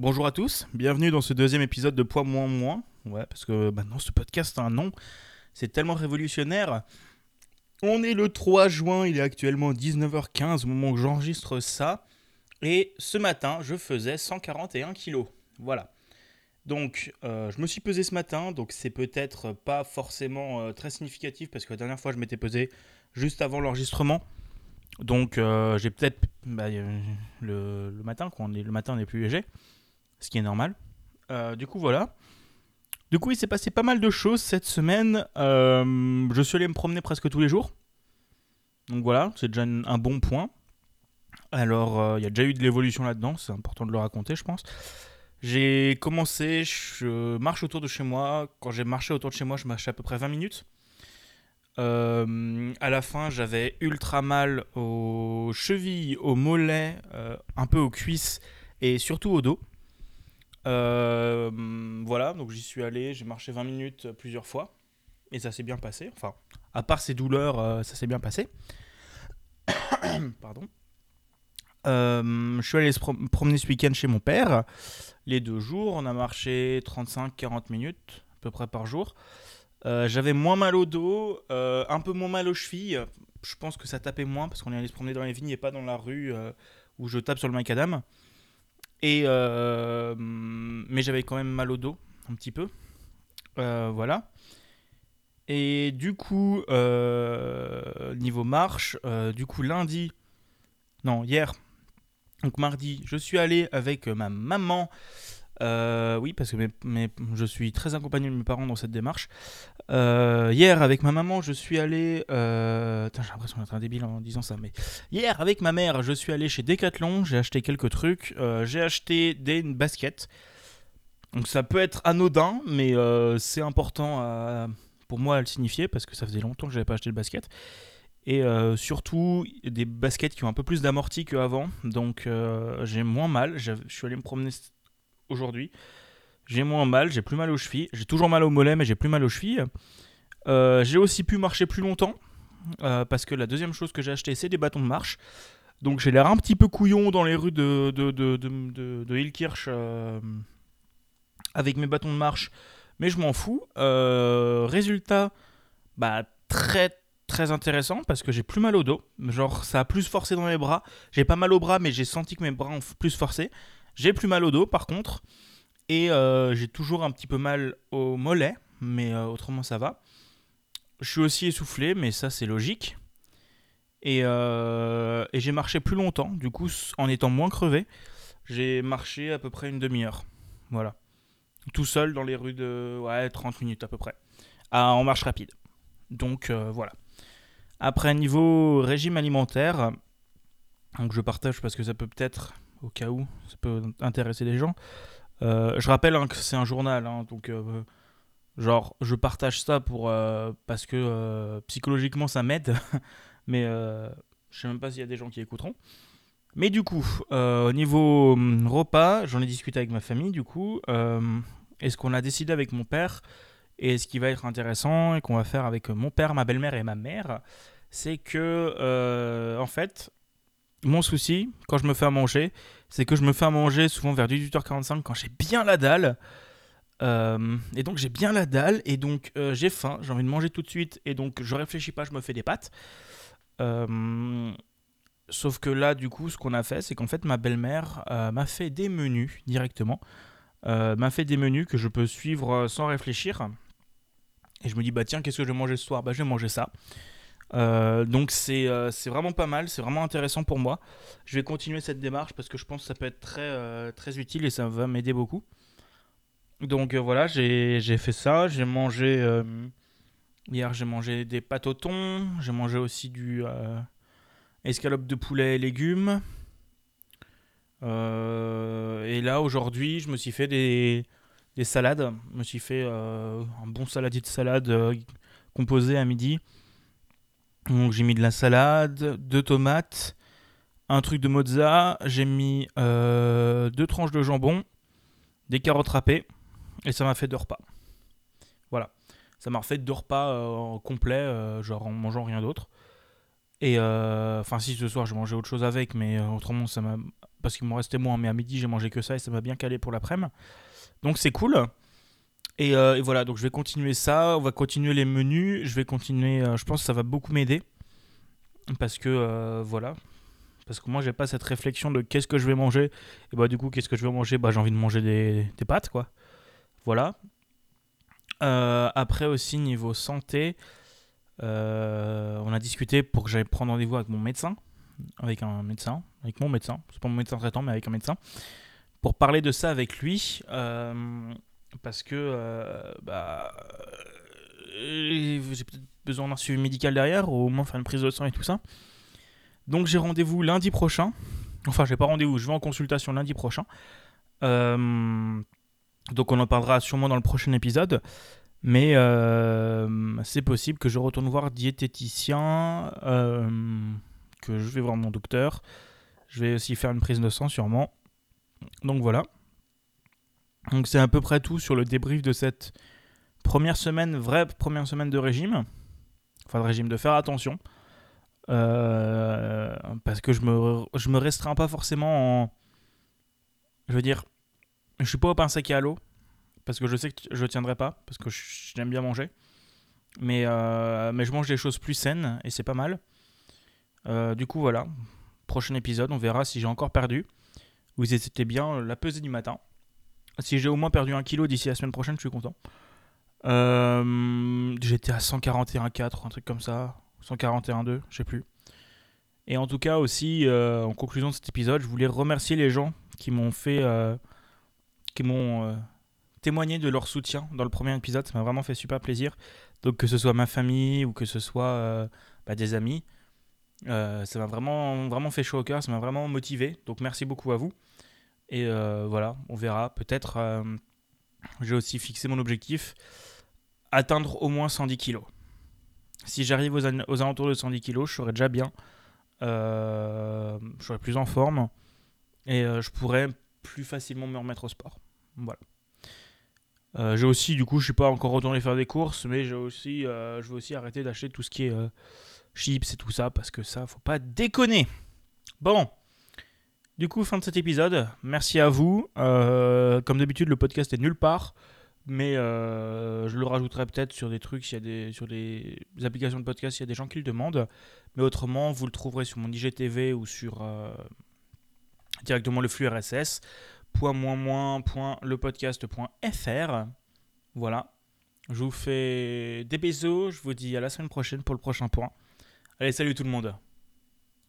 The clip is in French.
Bonjour à tous, bienvenue dans ce deuxième épisode de Poids Moins Moins. Ouais, parce que maintenant ce podcast a un nom, c'est tellement révolutionnaire. On est le 3 juin, il est actuellement 19h15 au moment où j'enregistre ça. Et ce matin, je faisais 141 kilos. Voilà. Donc, euh, je me suis pesé ce matin, donc c'est peut-être pas forcément euh, très significatif parce que la dernière fois, je m'étais pesé juste avant l'enregistrement. Donc, euh, j'ai peut-être. bah, le, le matin, quoi, on est, le matin, on est plus léger, ce qui est normal. Euh, du coup, voilà. Du coup, il s'est passé pas mal de choses cette semaine. Euh, je suis allé me promener presque tous les jours. Donc voilà, c'est déjà un bon point. Alors, euh, il y a déjà eu de l'évolution là-dedans, c'est important de le raconter, je pense. J'ai commencé, je marche autour de chez moi. Quand j'ai marché autour de chez moi, je marchais à peu près 20 minutes. À la fin, j'avais ultra mal aux chevilles, aux mollets, un peu aux cuisses et surtout au dos. Euh, voilà, donc j'y suis allé, j'ai marché 20 minutes plusieurs fois et ça s'est bien passé. Enfin, à part ces douleurs, euh, ça s'est bien passé. Pardon. Euh, je suis allé se prom- promener ce week-end chez mon père. Les deux jours, on a marché 35-40 minutes à peu près par jour. J'avais moins mal au dos, un peu moins mal aux chevilles. Je pense que ça tapait moins parce qu'on est allé se promener dans les vignes et pas dans la rue où je tape sur le macadam. Et euh, mais j'avais quand même mal au dos un petit peu. Euh, voilà. Et du coup, euh, niveau marche, du coup lundi, non hier, donc mardi, je suis allé avec ma maman. Euh, oui, parce que mes- je suis très accompagné de mes parents dans cette démarche. Euh, hier, avec ma maman, je suis allé. Euh... J'ai l'impression d'être un débile en disant ça, mais hier, avec ma mère, je suis allé chez Decathlon. J'ai acheté quelques trucs. J'ai acheté des baskets. Donc ça peut être anodin, mais c'est important pour moi à le signifier parce que ça faisait longtemps que j'avais pas acheté de basket. Et surtout des baskets qui ont un peu plus d'amorti qu'avant. Donc j'ai moins mal. Je suis allé me promener aujourd'hui. J'ai moins mal, j'ai plus mal aux chevilles. J'ai toujours mal aux mollets, mais j'ai plus mal aux chevilles. Euh, j'ai aussi pu marcher plus longtemps. euh, parce que la deuxième chose que j'ai acheté, c'est des bâtons de marche. Donc j'ai l'air un petit peu couillon dans les rues de, de, de, de, de- Hillkirch euh, avec mes bâtons de marche. Mais je m'en fous. Résultat, bah, très très intéressant parce que j'ai plus mal au dos. Genre ça a plus forcé dans les bras. J'ai pas mal au bras, mais j'ai senti que mes bras ont plus forcé. J'ai plus mal au dos par contre. Et euh, j'ai toujours un petit peu mal au mollet, mais euh, autrement ça va. Je suis aussi essoufflé, mais ça c'est logique. Et, euh, j'ai marché plus longtemps, du coup en étant moins crevé. J'ai marché à peu près une demi-heure. Voilà. Tout seul dans les rues de ouais, 30 minutes à peu près. En marche rapide. Donc voilà. Après, niveau régime alimentaire, donc je partage parce que ça peut peut-être, au cas où, ça peut intéresser les gens. Euh, je rappelle hein, que c'est un journal, hein, donc euh, genre je partage ça pour euh, parce que psychologiquement ça m'aide, mais je sais même pas s'il y a des gens qui écouteront. Mais du coup, au niveau hum, repas, j'en ai discuté avec ma famille. Du coup, euh, et ce qu'on a décidé avec mon père et ce qui va être intéressant et qu'on va faire avec mon père, ma belle-mère et ma mère, c'est que en fait, mon souci quand je me fais à manger, c'est que je me fais à manger souvent vers 18h45 quand j'ai bien la dalle. Euh, et donc j'ai bien la dalle et donc euh, j'ai faim, j'ai envie de manger tout de suite et donc je réfléchis pas, je me fais des pâtes. Euh, sauf que là du coup ce qu'on a fait c'est qu'en fait ma belle-mère m'a fait des menus directement. M'a fait des menus que je peux suivre sans réfléchir. Et je me dis bah tiens qu'est-ce que je vais manger ce soir? Bah je vais manger ça. Euh, donc c'est euh, vraiment pas mal, c'est vraiment intéressant pour moi. Je vais continuer cette démarche parce que je pense que ça peut être très, euh, très utile et ça va m'aider beaucoup. Donc euh, voilà, j'ai fait ça. J'ai mangé. hier, j'ai mangé des pâtes au thon. J'ai mangé aussi du escalope de poulet et légumes. Et là, aujourd'hui, je me suis fait des, des salades. Je me suis fait un bon saladier de salade composé à midi. Donc j'ai mis de la salade, deux tomates, un truc de mozza, j'ai mis euh, deux tranches de jambon, des carottes râpées, et ça m'a fait deux repas. Voilà. Ça m'a refait deux repas euh, euh, genre en mangeant rien d'autre. Et euh, enfin, si ce soir j'ai mangé autre chose avec, mais autrement ça m'a parce qu'il m'en restait moins, mais à midi j'ai mangé que ça et ça m'a bien calé pour l'après-midi. Donc c'est cool. Et, et, voilà, donc je vais continuer ça, on va continuer les menus, je vais continuer, je pense que ça va beaucoup m'aider. Parce que voilà, parce que moi j'ai pas cette réflexion de qu'est-ce que je vais manger. Et bah du coup qu'est-ce que je vais manger? Bah j'ai envie de manger des, des pâtes quoi. Voilà. Euh, après aussi niveau santé euh, on a discuté pour que j'aille prendre rendez-vous avec mon médecin. Avec un médecin. Avec mon médecin. C'est pas mon médecin traitant mais avec un médecin. Pour parler de ça avec lui euh, parce que bah j'ai peut-être besoin d'un suivi médical derrière ou au moins faire une prise de sang et tout ça donc j'ai rendez-vous lundi prochain. Enfin, j'ai pas rendez-vous, je vais en consultation lundi prochain. Euh, donc on en parlera sûrement dans le prochain épisode. Mais euh, c'est possible que je retourne voir diététicien, euh, que je vais voir mon docteur. Je vais aussi faire une prise de sang sûrement. Donc voilà. Donc c'est à peu près tout sur le débrief de cette première semaine, vraie première semaine de régime. Enfin de régime, de faire attention. Euh, parce que je me, je me restreins pas forcément en. Je veux dire, je suis pas au pain sec et à l'eau. Parce que je sais que je tiendrai pas. Parce que j'aime bien manger. Mais, euh, mais je mange des choses plus saines et c'est pas mal. Euh, du coup, voilà. Prochain épisode, on verra si j'ai encore perdu. Vous étiez bien la pesée du matin. Si j'ai au moins perdu un kilo d'ici la semaine prochaine, je suis content. J'étais à 141,4 un truc comme ça. 141.2, je sais plus. Et en tout cas aussi, euh, en conclusion de cet épisode, je voulais remercier les gens qui m'ont fait, euh, qui m'ont euh, témoigné de leur soutien dans le premier épisode. Ça m'a vraiment fait super plaisir. Donc que ce soit ma famille ou que ce soit bah, des amis, ça m'a vraiment, vraiment fait chaud au cœur. Ça m'a vraiment motivé. Donc merci beaucoup à vous. Et voilà, on verra. Peut-être, j'ai aussi fixé mon objectif atteindre au moins 110 kilos. Si j'arrive aux, alentours de 110 kg, je serais déjà bien. Euh, je serais plus en forme. Et euh, je pourrais plus facilement me remettre au sport. Voilà. Euh, j'ai aussi, du coup, je suis pas encore retourné faire des courses, mais j'ai aussi, je vais aussi arrêter d'acheter tout ce qui est chips et tout ça, parce que ça, faut pas déconner. Bon. Du coup, fin de cet épisode. Merci à vous. comme d'habitude, le podcast est nulle part mais euh, je le rajouterai peut-être sur des trucs, s'il y a des, sur des applications de podcast, s'il y a des gens qui le demandent. Mais autrement, vous le trouverez sur mon IGTV ou sur euh, directement le flux RSS. Point moins moins point lepodcast.fr. Voilà. Je vous fais des bisous. Je vous dis à la semaine prochaine pour le prochain point. Allez, salut tout le monde.